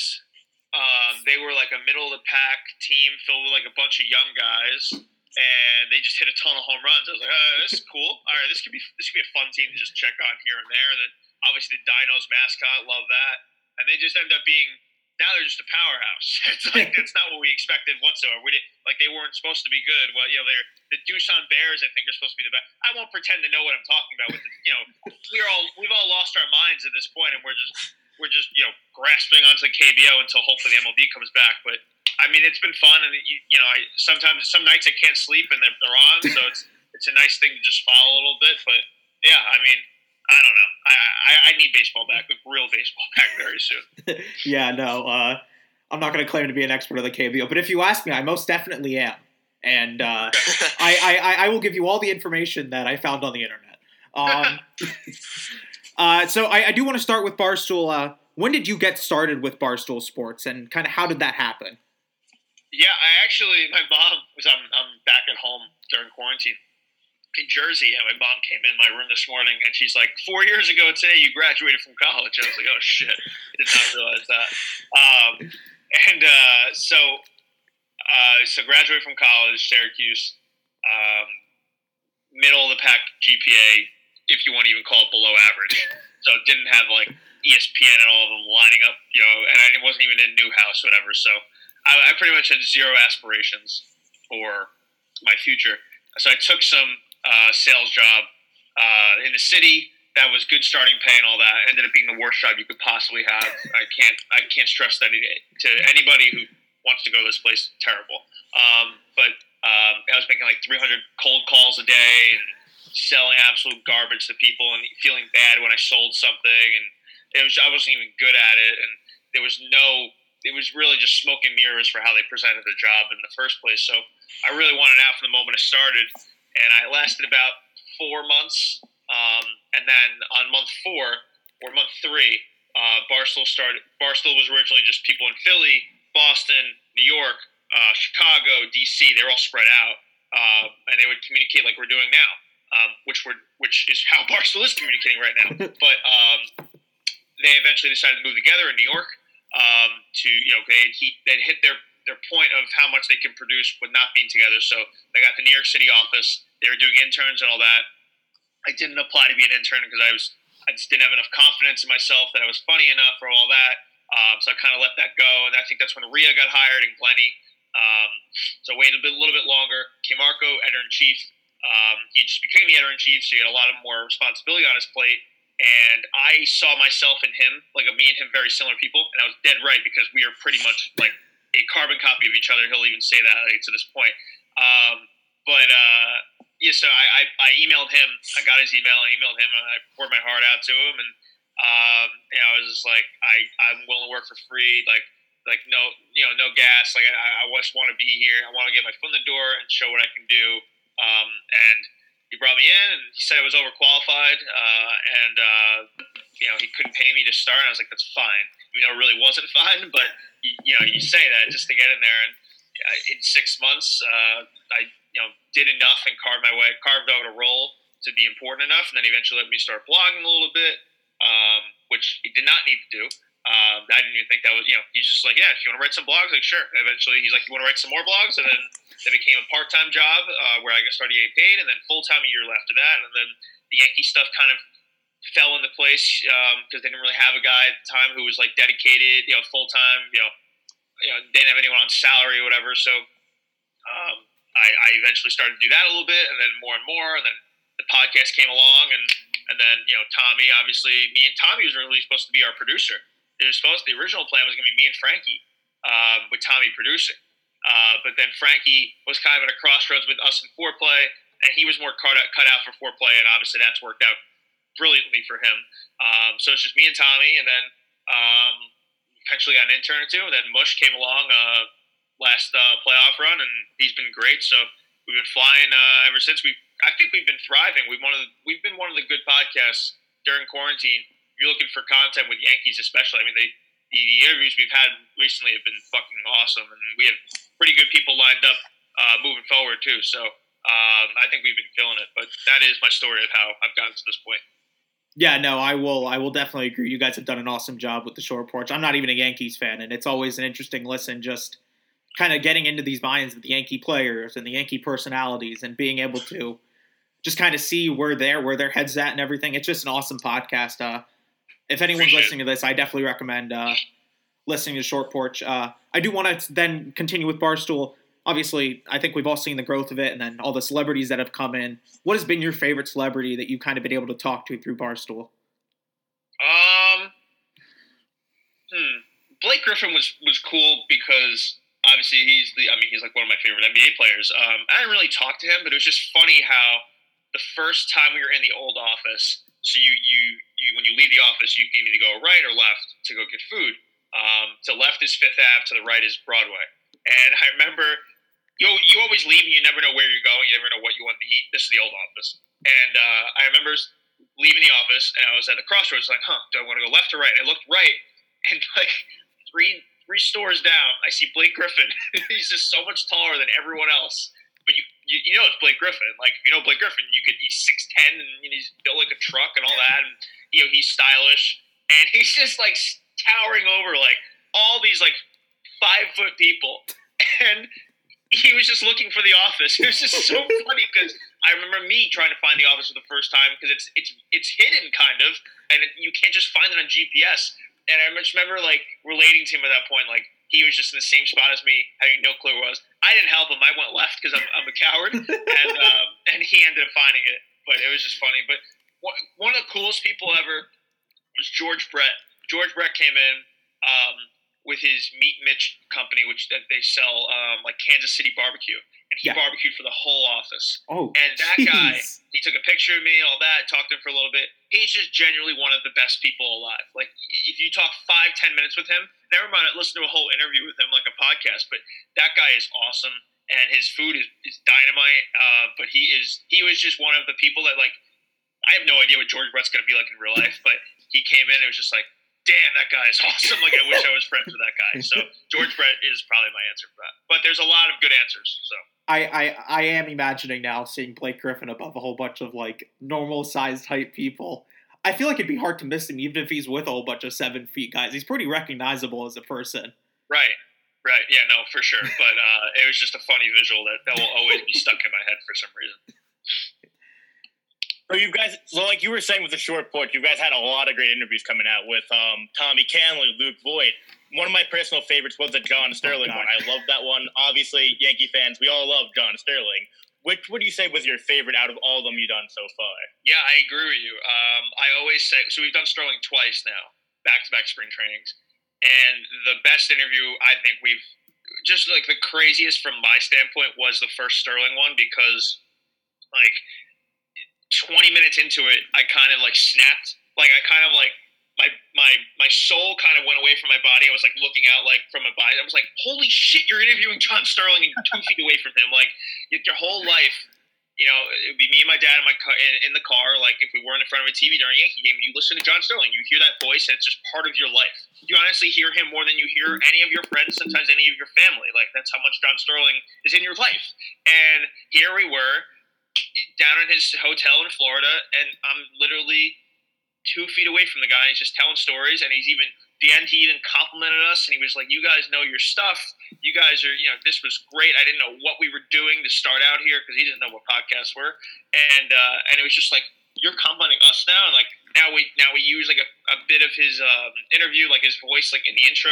um, they were like a middle of the pack team filled with like a bunch of young guys, and they just hit a ton of home runs. I was like, oh, this is cool. All right, this could be this could be a fun team to just check on here and there. And then obviously the Dinos mascot, love that. And they just end up being now they're just a powerhouse. it's like that's not what we expected whatsoever. We did like they weren't supposed to be good. Well, you know, they're the Doosan Bears. I think are supposed to be the best. I won't pretend to know what I'm talking about. With the, you know, we're all we've all lost our minds at this point, and we're just we're just you know grasping onto the KBO until hopefully the MLB comes back. But I mean, it's been fun, and you, you know, I sometimes some nights I can't sleep and they're, they're on, so it's it's a nice thing to just follow a little bit. But yeah, I mean, I don't know. I I, I need baseball back, like real baseball back very soon. yeah, no, uh, I'm not going to claim to be an expert of the KBO, but if you ask me, I most definitely am, and uh, I, I- I will give you all the information that I found on the internet. Um, uh, so I, I do want to start with Barstool. Uh, when did you get started with Barstool Sports, and kind of how did that happen? Yeah, I actually, my mom was. I'm, I'm back at home during quarantine in Jersey, and my mom came in my room this morning, and she's like, four years ago today, you graduated from college." I was like, "Oh shit, did not realize that." Um, and uh, so, uh, so graduated from college, Syracuse, um, middle of the pack GPA, if you want to even call it below average. So it didn't have like ESPN and all of them lining up, you know, and I wasn't even in Newhouse whatever. So I, I pretty much had zero aspirations for my future. So I took some uh, sales job uh, in the city that was good starting pay and all that. Ended up being the worst job you could possibly have. I can't I can't stress that to anybody who wants to go to this place. Terrible. Um, but um, I was making like 300 cold calls a day and selling absolute garbage to people and feeling bad when I sold something and it was I wasn't even good at it and there was no it was really just smoke and mirrors for how they presented the job in the first place. So I really wanted out from the moment I started and I lasted about four months. Um, and then on month four or month three, uh, Barstool started. Barstool was originally just people in Philly, Boston, New York, uh, Chicago, DC. They were all spread out, uh, and they would communicate like we're doing now um, which were which is how Barstool is communicating right now. but um, they eventually decided to move together in New York um, to you know they they'd hit their their point of how much they can produce with not being together. So they got the New York City office. They were doing interns and all that. I didn't apply to be an intern because I was I just didn't have enough confidence in myself that I was funny enough for all that. Um, so I kind of let that go, and I think that's when Rhea got hired and Glenny. Um, so I waited a, bit, a little bit longer. Marco, editor in chief, um, he just became the editor in chief, so he had a lot of more responsibility on his plate. And I saw myself and him, like me and him, very similar people, and I was dead right because we are pretty much like a carbon copy of each other. He'll even say that like, to this point. Um, but uh, yeah, so I, I, I, emailed him. I got his email. I emailed him, and I poured my heart out to him. And um, I was just like, I I'm willing to work for free. Like like no you know no gas. Like I, I just want to be here. I want to get my foot in the door and show what I can do. Um, and he brought me in, and he said I was overqualified, uh, and uh, you know he couldn't pay me to start. And I was like, that's fine. You know, it really wasn't fine, but you, you know, you say that just to get in there. And uh, in six months, uh, I you know did enough and carved my way, carved out a role to be important enough, and then eventually let me start blogging a little bit, um, which he did not need to do. Um, I didn't even think that was, you know, he's just like, yeah, if you want to write some blogs, like, sure. Eventually, he's like, you want to write some more blogs? And then it became a part time job uh, where I got started getting paid, and then full time a year after that. And then the Yankee stuff kind of fell into place because um, they didn't really have a guy at the time who was like dedicated, you know, full time, you know, you know, they didn't have anyone on salary or whatever. So um, I, I eventually started to do that a little bit, and then more and more, and then the podcast came along, and and then you know Tommy, obviously, me and Tommy was really supposed to be our producer it was supposed the original plan was going to be me and Frankie um, with Tommy producing. Uh, but then Frankie was kind of at a crossroads with us in foreplay, and he was more cut out, cut out for foreplay, and obviously that's worked out brilliantly for him. Um, so it's just me and Tommy, and then um, eventually got an intern or two, and then Mush came along uh, last uh, playoff run, and he's been great. So we've been flying uh, ever since. We I think we've been thriving. We've one of the, we've been one of the good podcasts during quarantine you're looking for content with Yankees, especially, I mean, they the, the interviews we've had recently have been fucking awesome, and we have pretty good people lined up uh, moving forward too. So um, I think we've been killing it. But that is my story of how I've gotten to this point. Yeah, no, I will. I will definitely agree. You guys have done an awesome job with the short porch. I'm not even a Yankees fan, and it's always an interesting listen. Just kind of getting into these minds of the Yankee players and the Yankee personalities, and being able to just kind of see where they're where their heads at and everything. It's just an awesome podcast. Uh, if anyone's listening to this, I definitely recommend uh, listening to Short Porch. Uh, I do want to then continue with Barstool. Obviously, I think we've all seen the growth of it, and then all the celebrities that have come in. What has been your favorite celebrity that you've kind of been able to talk to through Barstool? Um, hmm. Blake Griffin was was cool because obviously he's the. I mean, he's like one of my favorite NBA players. Um, I didn't really talk to him, but it was just funny how the first time we were in the old office, so you you you when you leave the office, you can either go right or left to go get food. Um, to left is Fifth Ave, to the right is Broadway. And I remember you you always leave and you never know where you're going, you never know what you want to eat. This is the old office, and uh, I remember leaving the office and I was at the crossroads, like, huh, do I want to go left or right? And I looked right, and like three three stores down, I see Blake Griffin. He's just so much taller than everyone else but you, you, you know it's Blake Griffin. Like if you know Blake Griffin, you could he's six ten and he's built like a truck and all that, and you know he's stylish and he's just like towering over like all these like five foot people, and he was just looking for the office. It was just so funny because I remember me trying to find the office for the first time because it's it's it's hidden kind of, and it, you can't just find it on GPS. And I just remember like relating to him at that point, like he was just in the same spot as me, having no clue where it was. I didn't help him. I went left because I'm, I'm a coward, and um, and he ended up finding it. But it was just funny. But one one of the coolest people ever was George Brett. George Brett came in. Um, with his Meat Mitch company, which that they sell um, like Kansas City barbecue, and he Yeah. barbecued for the whole office. Oh, And that guy, he took a picture of me, all that, talked to him for a little bit. He's just genuinely one of the best people alive. Like if you talk five, ten minutes with him, never mind listen to a whole interview with him like a podcast, but that guy is awesome and his food is, is dynamite. Uh, but he is he was just one of the people that like I have no idea what George Brett's gonna be like in real life, but he came in and was just like, damn, that guy is awesome. Like I wish I was friends with that guy. So George Brett is probably my answer for that. But there's a lot of good answers. So I, I I am imagining now seeing Blake Griffin above a whole bunch of like normal sized height people. I feel like it'd be hard to miss him even if he's with a whole bunch of seven feet guys. He's pretty recognizable as a person. Right. Right. Yeah, no, for sure. But uh, it was just a funny visual that, that will always be stuck in my head for some reason. So you guys, so like you were saying with the short porch, you guys had a lot of great interviews coming out with um, Tommy Kahnle, Luke Voit. One of my personal favorites was the John Sterling God. one. I love that one. Obviously, Yankee fans, we all love John Sterling. Which would you say was your favorite out of all of them you've done so far? Yeah, I agree with you. Um, I always say so. We've done Sterling twice now, back to back spring trainings, and the best interview I think we've just like the craziest from my standpoint was the first Sterling one because like 20 minutes into it, I kind of like snapped. Like I kind of like my my my soul kind of went away from my body. I was like looking out like from my body. I was like, "Holy shit! You're interviewing John Sterling and you're two feet away from him. Like your whole life." You know, it would be me and my dad in my car, in, in the car. Like if we weren't in front of a TV during a Yankee game, you listen to John Sterling, you hear that voice, and it's just part of your life. You honestly hear him more than you hear any of your friends, sometimes any of your family. Like that's how much John Sterling is in your life. And here we were, down in his hotel in Florida, and I'm literally two feet away from the guy. He's just telling stories, and he's even the end. He even complimented us, and he was like, "You guys know your stuff. You guys are, you know, this was great. I didn't know what we were doing to start out here because he didn't know what podcasts were, and uh, and it was just like." You're complimenting us now, and like now we now we use like a, a bit of his um, interview, like his voice, like in the intro,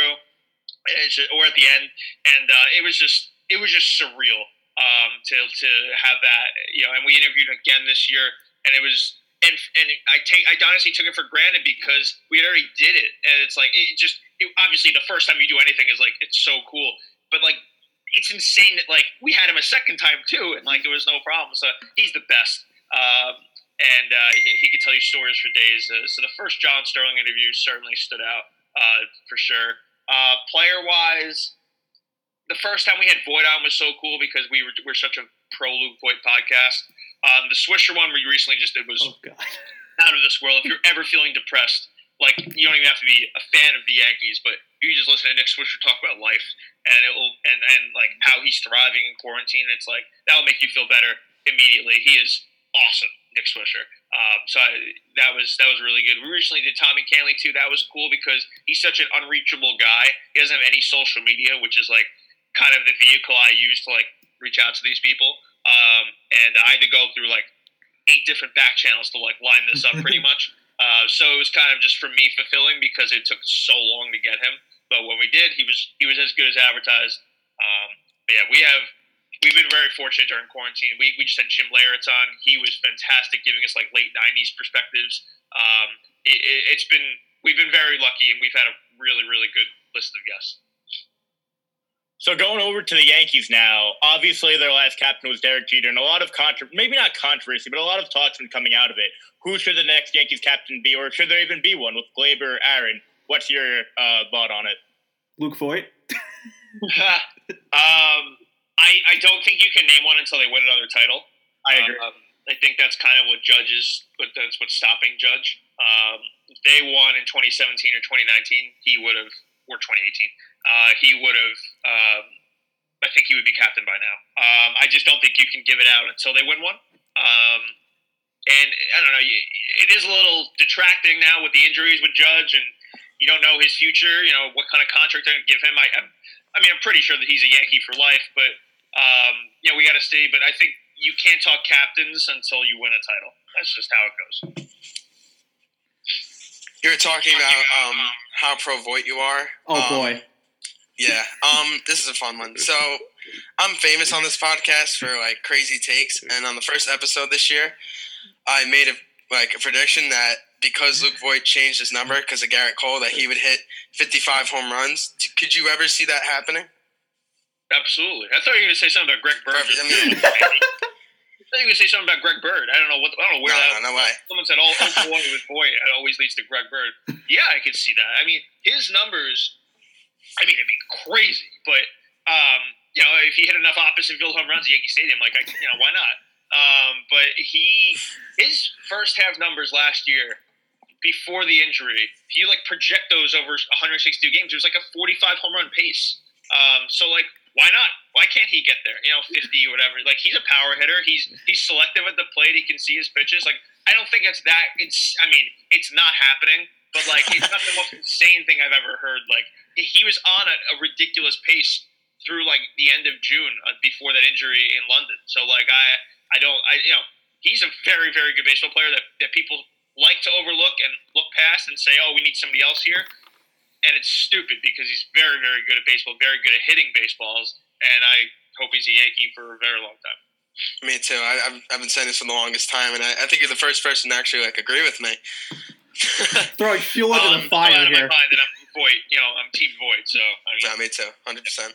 or at the end, and uh, it was just it was just surreal um, to to have that, you know. And we interviewed again this year, and it was and and I take I honestly took it for granted because we already did it, and it's like it just it, obviously the first time you do anything is like it's so cool, but like it's insane that like we had him a second time too, and like there was no problem. So he's the best. Um, and uh, he, he could tell you stories for days. Uh, so the first John Sterling interview certainly stood out uh, for sure. Uh, player wise, the first time we had Voit on was so cool because we were we're such a pro Luke Voit podcast. Um, the Swisher one we recently just did was Oh god. out of this world. If you're ever feeling depressed, like you don't even have to be a fan of the Yankees, but you just listen to Nick Swisher talk about life and it will and, and like how he's thriving in quarantine. It's like that will make you feel better immediately. He is awesome, Nick Swisher. Um, so I, that was that was really good. We recently did Tommy Kahnle too. That was cool because he's such an unreachable guy. He doesn't have any social media, which is like kind of the vehicle I use to like reach out to these people. Um, and I had to go through like eight different back channels to like line this up pretty much. Uh, so it was kind of just for me fulfilling because it took so long to get him. But when we did, he was he was as good as advertised. Um, yeah, we have we've been very fortunate during quarantine. We, we just had Jim Leyritz on. He was fantastic, giving us like late '90s perspectives. Um, it, it, it's been we've been very lucky, and we've had a really really good list of guests. So going over to the Yankees now, obviously their last captain was Derek Jeter, and a lot of contro- maybe not controversy, but a lot of talk's been coming out of it. Who should the next Yankees captain be, or should there even be one with Gleyber, Aaron? What's your uh, thought on it? Luke Voit. um, I I don't think you can name one until they win another title. I agree. Um, I think that's kind of what judges, but that's what's stopping Judge. Um, if they won in 2017 or 2019, he would have, or 2018, uh, he would have. Um, I think he would be captain by now. Um, I just don't think you can give it out until they win one. Um, and I don't know. It is a little detracting now with the injuries with Judge, and you don't know his future. You know what kind of contract they're going to give him. I, I'm- I mean, I'm pretty sure that he's a Yankee for life, but um, you know, we got to stay. But I think you can't talk captains until you win a title. That's just how it goes. You were talking about um, how pro Voit you are. Oh Um, boy. Yeah. Um, this is a fun one. So, I'm famous on this podcast for like crazy takes, and on the first episode this year, I made a like a prediction that because Luke Voit changed his number because of Gerrit Cole, that he would hit 55 home runs. Could you ever see that happening? Absolutely. I thought you were going to say something about Greg Bird. Perfect. I mean- I thought you were going to say something about Greg Bird. I don't know what. I don't know where No, that. no, no way. Someone said, "Oh, oh boy, with boy, it always leads to Greg Bird." Yeah, I could see that. I mean, his numbers. I mean, it'd be crazy, but um, you know, if he hit enough opposite field home runs at Yankee Stadium, like I, you know, why not? Um, but he, his first half numbers last year, before the injury, if you like project those over 162 games, was like a 45 home run pace. Um, so like, why not? Why can't he get there? You know, 50 or whatever. Like he's a power hitter. He's he's selective at the plate. He can see his pitches. Like I don't think it's that. It's I mean, it's not happening. But like, it's not the most insane thing I've ever heard. Like he- was on a, a ridiculous pace through like the end of June uh, before that injury in London. So like I I don't I you know he's a very very good baseball player that that people like to overlook and look past and say oh we need somebody else here. And it's stupid because he's very, very good at baseball, very good at hitting baseballs, and I hope he's a Yankee for a very long time. Me too. I, I've, I've been saying this for the longest time, and I, I think you're the first person to actually like agree with me. Throwing fuel into Um, the so out fire of my mind that I'm Voit, you know, I'm Team Voit. So I mean, no, me too. Hundred percent.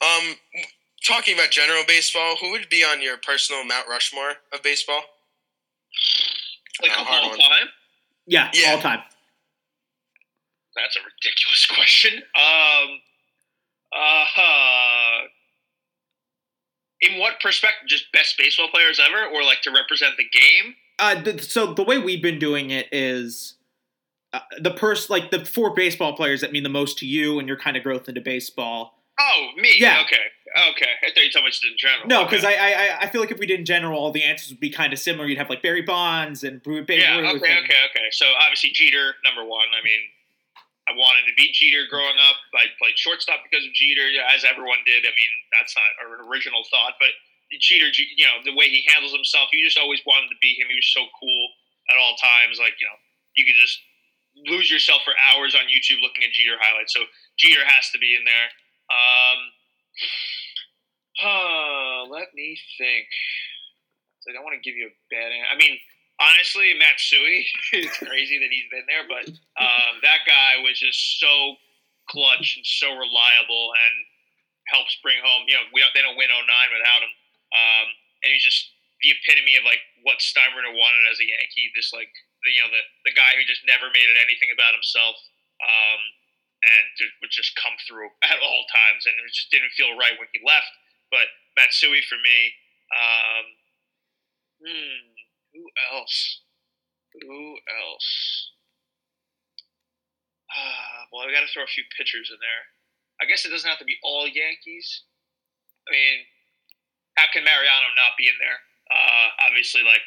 Um, talking about general baseball, who would be on your personal Mount Rushmore of baseball? like Uh, of all one. time, Yeah, Yeah. all time. that's a ridiculous question. Um, uh, in what perspective? Just best baseball players ever, or like to represent the game? Uh, th- so the way we've been doing it is uh, the person, like the four baseball players that mean the most to you and your kind of growth into baseball. Oh, me. Yeah. Okay. Okay. I thought you talking about just in general. No, Okay. because I, I I feel like if we did in general, all the answers would be kind of similar. You'd have like Barry Bonds and Babe Yeah, okay, and- okay, okay. So obviously Jeter, number one. I mean, I wanted to be Jeter growing up. I played shortstop because of Jeter, as everyone did. I mean, that's not an original thought, but Jeter, you know, the way he handles himself, you just always wanted to be him. He was so cool at all times. Like, you know, you could just lose yourself for hours on YouTube looking at Jeter highlights. So Jeter has to be in there. Um, uh, let me think. I don't want to give you a bad answer. I mean, honestly, Matsui, it's crazy that he's been there, but um, that guy was just so clutch and so reliable and helps bring home. You know, we don't, they don't win 09 without him, um, and he's just the epitome of like what Steinbrenner wanted as a Yankee. This like the you know the the guy who just never made it anything about himself. Um, and would just come through at all times, and it just didn't feel right when he left. But Matsui for me, um, hmm, who else? Who else? Uh, well, I got to throw a few pitchers in there. I guess it doesn't have to be all Yankees. I mean, how can Mariano not be in there? Uh, obviously, like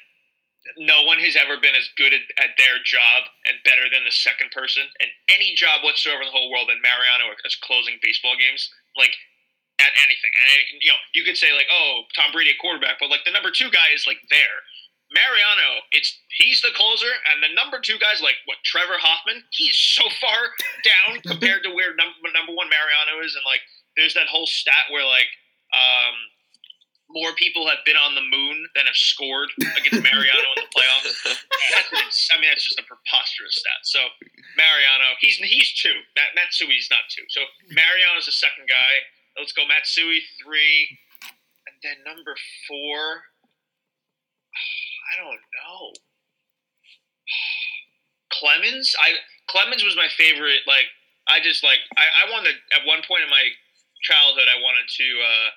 no one has ever been as good at, at their job and better than the second person in any job whatsoever in the whole world than Mariano as closing baseball games. Like at anything, and you know, you could say like, oh, Tom Brady quarterback, but like the number two guy is like there. Mariano, it's he's the closer, and the number two guy's like what Trevor Hoffman. He's so far down compared to where number number one Mariano is, and like there's that whole stat where like um, more people have been on the moon than have scored against Mariano in the playoffs. That's, I mean, that's just a preposterous stat. So Mariano, he's he's two. Mat- Matsui's not two. So Mariano's the second guy. Let's go Matsui three, and then number four. I don't know. Clemens, I Clemens was my favorite. Like I just like I, I wanted at one point in my childhood I wanted to uh,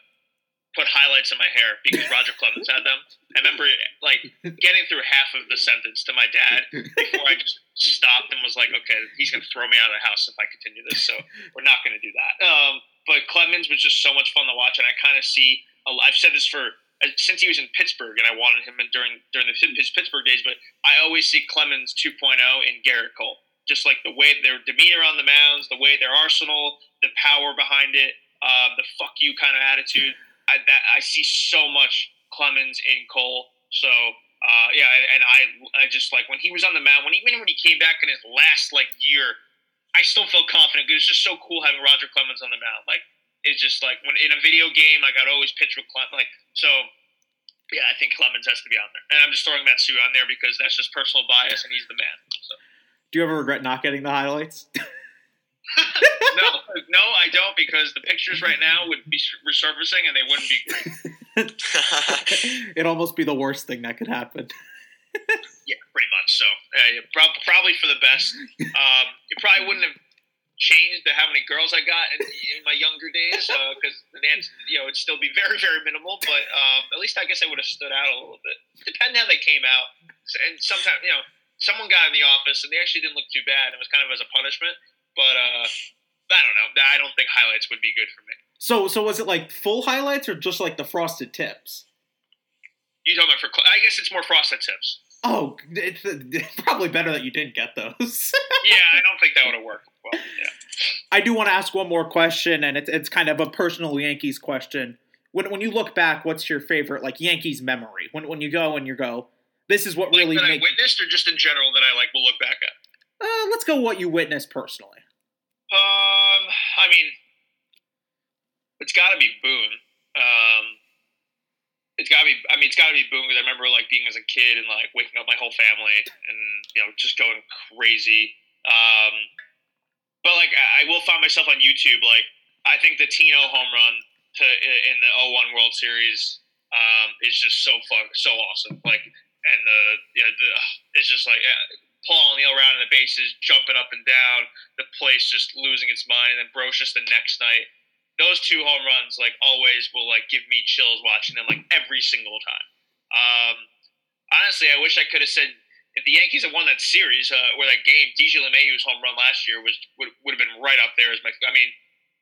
put highlights in my hair because Roger Clemens had them. I remember like getting through half of the sentence to my dad before I just stopped and was like, okay, he's gonna throw me out of the house if I continue this. So we're not gonna do that. Um, but Clemens was just so much fun to watch, and I kind of see. I've said this for uh, since he was in Pittsburgh, and I wanted him in during during the, his Pittsburgh days. But I always see Clemens 2.0 in Gerrit Cole, just like the way their demeanor on the mounds, the way their arsenal, the power behind it, uh, the fuck you kind of attitude. I, that, I see so much Clemens in Cole. So uh, yeah, and I I just like when he was on the mound, when even when he came back in his last like year, I still felt confident. It was just so cool having Roger Clemens on the mound. Like it's just like when in a video game, like I'd always pitch with Clemens. Like so, yeah, I think Clemens has to be on there, and I'm just throwing Matsui on there because that's just personal bias, and he's the man. So. Do you ever regret not getting the highlights? no, no, I don't because the pictures right now would be resurfacing and they wouldn't be great. It'd almost be the worst thing that could happen. yeah, pretty much. So uh, prob- probably for the best. Um, it probably wouldn't have changed how many girls I got in, in my younger days because uh, the dance, you know, it'd still be very, very minimal. But um, at least I guess I would have stood out a little bit. Depending how they came out, and sometimes you know, someone got in the office and they actually didn't look too bad. It was kind of as a punishment, but. uh I don't know. I don't think highlights would be good for me. So, so was it like full highlights or just like the frosted tips? You talking about for? I guess it's more frosted tips. Oh, it's, it's probably better that you didn't get those. yeah, I don't think that would have worked well. Yeah. I do want to ask one more question, and it's it's kind of a personal Yankees question. When when you look back, what's your favorite like Yankees memory? When when you go and you go, this is what like really that makes. I witnessed, or just in general that I like will look back at. Uh, let's go. What you witnessed personally. Um, I mean, it's got to be Boone. Um, it's got to be. I mean, it's got to be Boone because I remember like being as a kid and like waking up my whole family and you know just going crazy. Um, but like I will find myself on YouTube. Like I think the Tino home run to in the 01 World Series um, is just so fun, so awesome. Like and the yeah, the it's just like Paul O'Neill around in the bases, jumping up and down, the place just losing its mind, and then Brosius the next night those two home runs like always will like give me chills watching them like every single time. Um, honestly, I wish I could have said if the Yankees had won that series uh, or that game, DJ LeMahieu's home run last year was would, would have been right up there as my. I mean,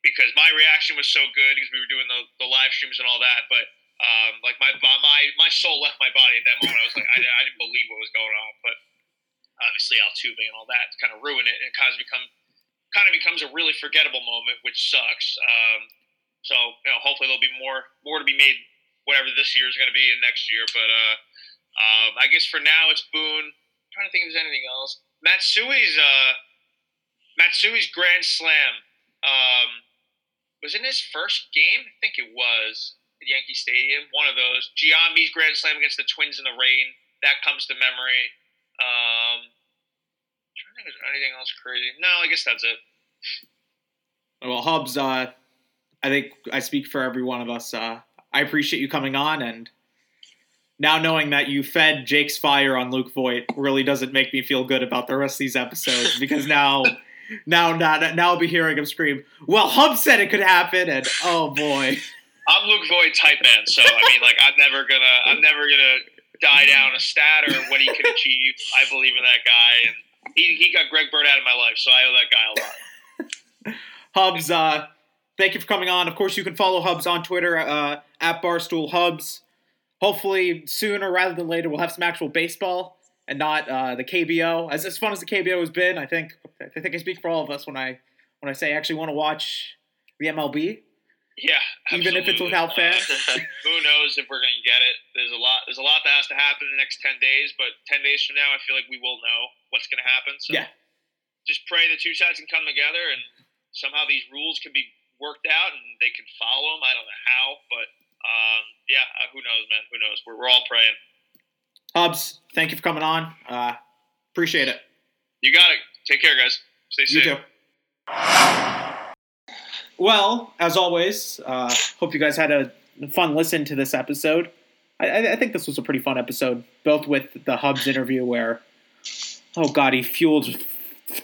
because my reaction was so good because we were doing the, the live streams and all that, but. Um, like my, my my soul left my body at that moment. I was like, I, I didn't believe what was going on. But obviously, Altuve and all that kind of ruin it, and it kind of become kind of becomes a really forgettable moment, which sucks. Um, so you know, hopefully there'll be more more to be made, whatever this year is going to be and next year. But uh, um, I guess for now it's Boone. I'm trying to think if there's anything else. Matsui's uh, Matsui's Grand Slam um, was in his first game. I think it was at Yankee Stadium. One of those. Giambi's Grand Slam against the Twins in the rain. That comes to memory. Um, think there's anything else crazy. No, I guess that's it. Well, Hubbs, uh, I think I speak for every one of us. Uh, I appreciate you coming on, and now knowing that you fed Jake's fire on Luke Voit really doesn't make me feel good about the rest of these episodes because now, now, now, now I'll be hearing him scream, "Well, Hub said it could happen," and oh boy. I'm Luke Voit type man, so I mean, like, I'm never gonna, I'm never gonna die down a stat or what he could achieve. I believe in that guy, and he, he got Greg Bird out of my life, so I owe that guy a lot. Hubbs, uh, thank you for coming on. Of course, you can follow Hubbs on Twitter uh, at Barstool Hubbs. Hopefully, sooner rather than later, we'll have some actual baseball and not uh, the KBO. As as fun as the KBO has been, I think I think I speak for all of us when I when I say I actually want to watch the MLB. Yeah, absolutely. even if it's without fans. who knows if we're going to get it? There's a lot. There's a lot that has to happen in the next ten days. But ten days from now, I feel like we will know what's going to happen. So yeah, just pray the two sides can come together and somehow these rules can be worked out and they can follow them. I don't know how, but um, yeah, uh, who knows, man? Who knows? We're, we're all praying. Hubbs, thank you for coming on. Uh, appreciate it. You got it. Take care, guys. Stay safe. You too. Well, as always, uh, hope you guys had a fun listen to this episode. I, I, think this was a pretty fun episode, both with the Hubbs interview where, oh god, he fueled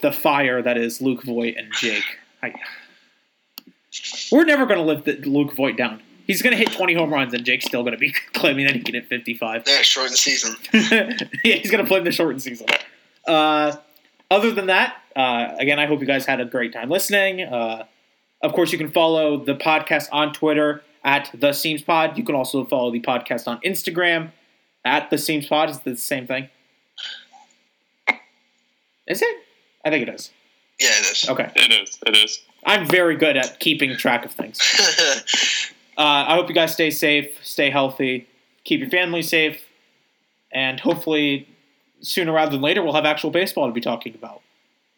the fire that is Luke Voit and Jake. I, we're never going to live the, Luke Voit down. He's going to hit 20 home runs, and Jake's still going to be claiming that he can hit 55. Yeah, shortened season. yeah, he's going to play in the shortened season. Uh, other than that, uh, again, I hope you guys had a great time listening. Uh, of course, you can follow the podcast on Twitter at the Seams Pod. You can also follow the podcast on Instagram at the Seams Pod. Is the same thing? Is it? I think it is. Yeah, it is. Okay. It is. It is. I'm very good at keeping track of things. Uh, I hope you guys stay safe, stay healthy, keep your family safe, and hopefully sooner rather than later we'll have actual baseball to be talking about.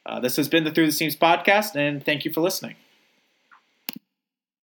Uh, this has been the Through the Seams podcast, and thank you for listening.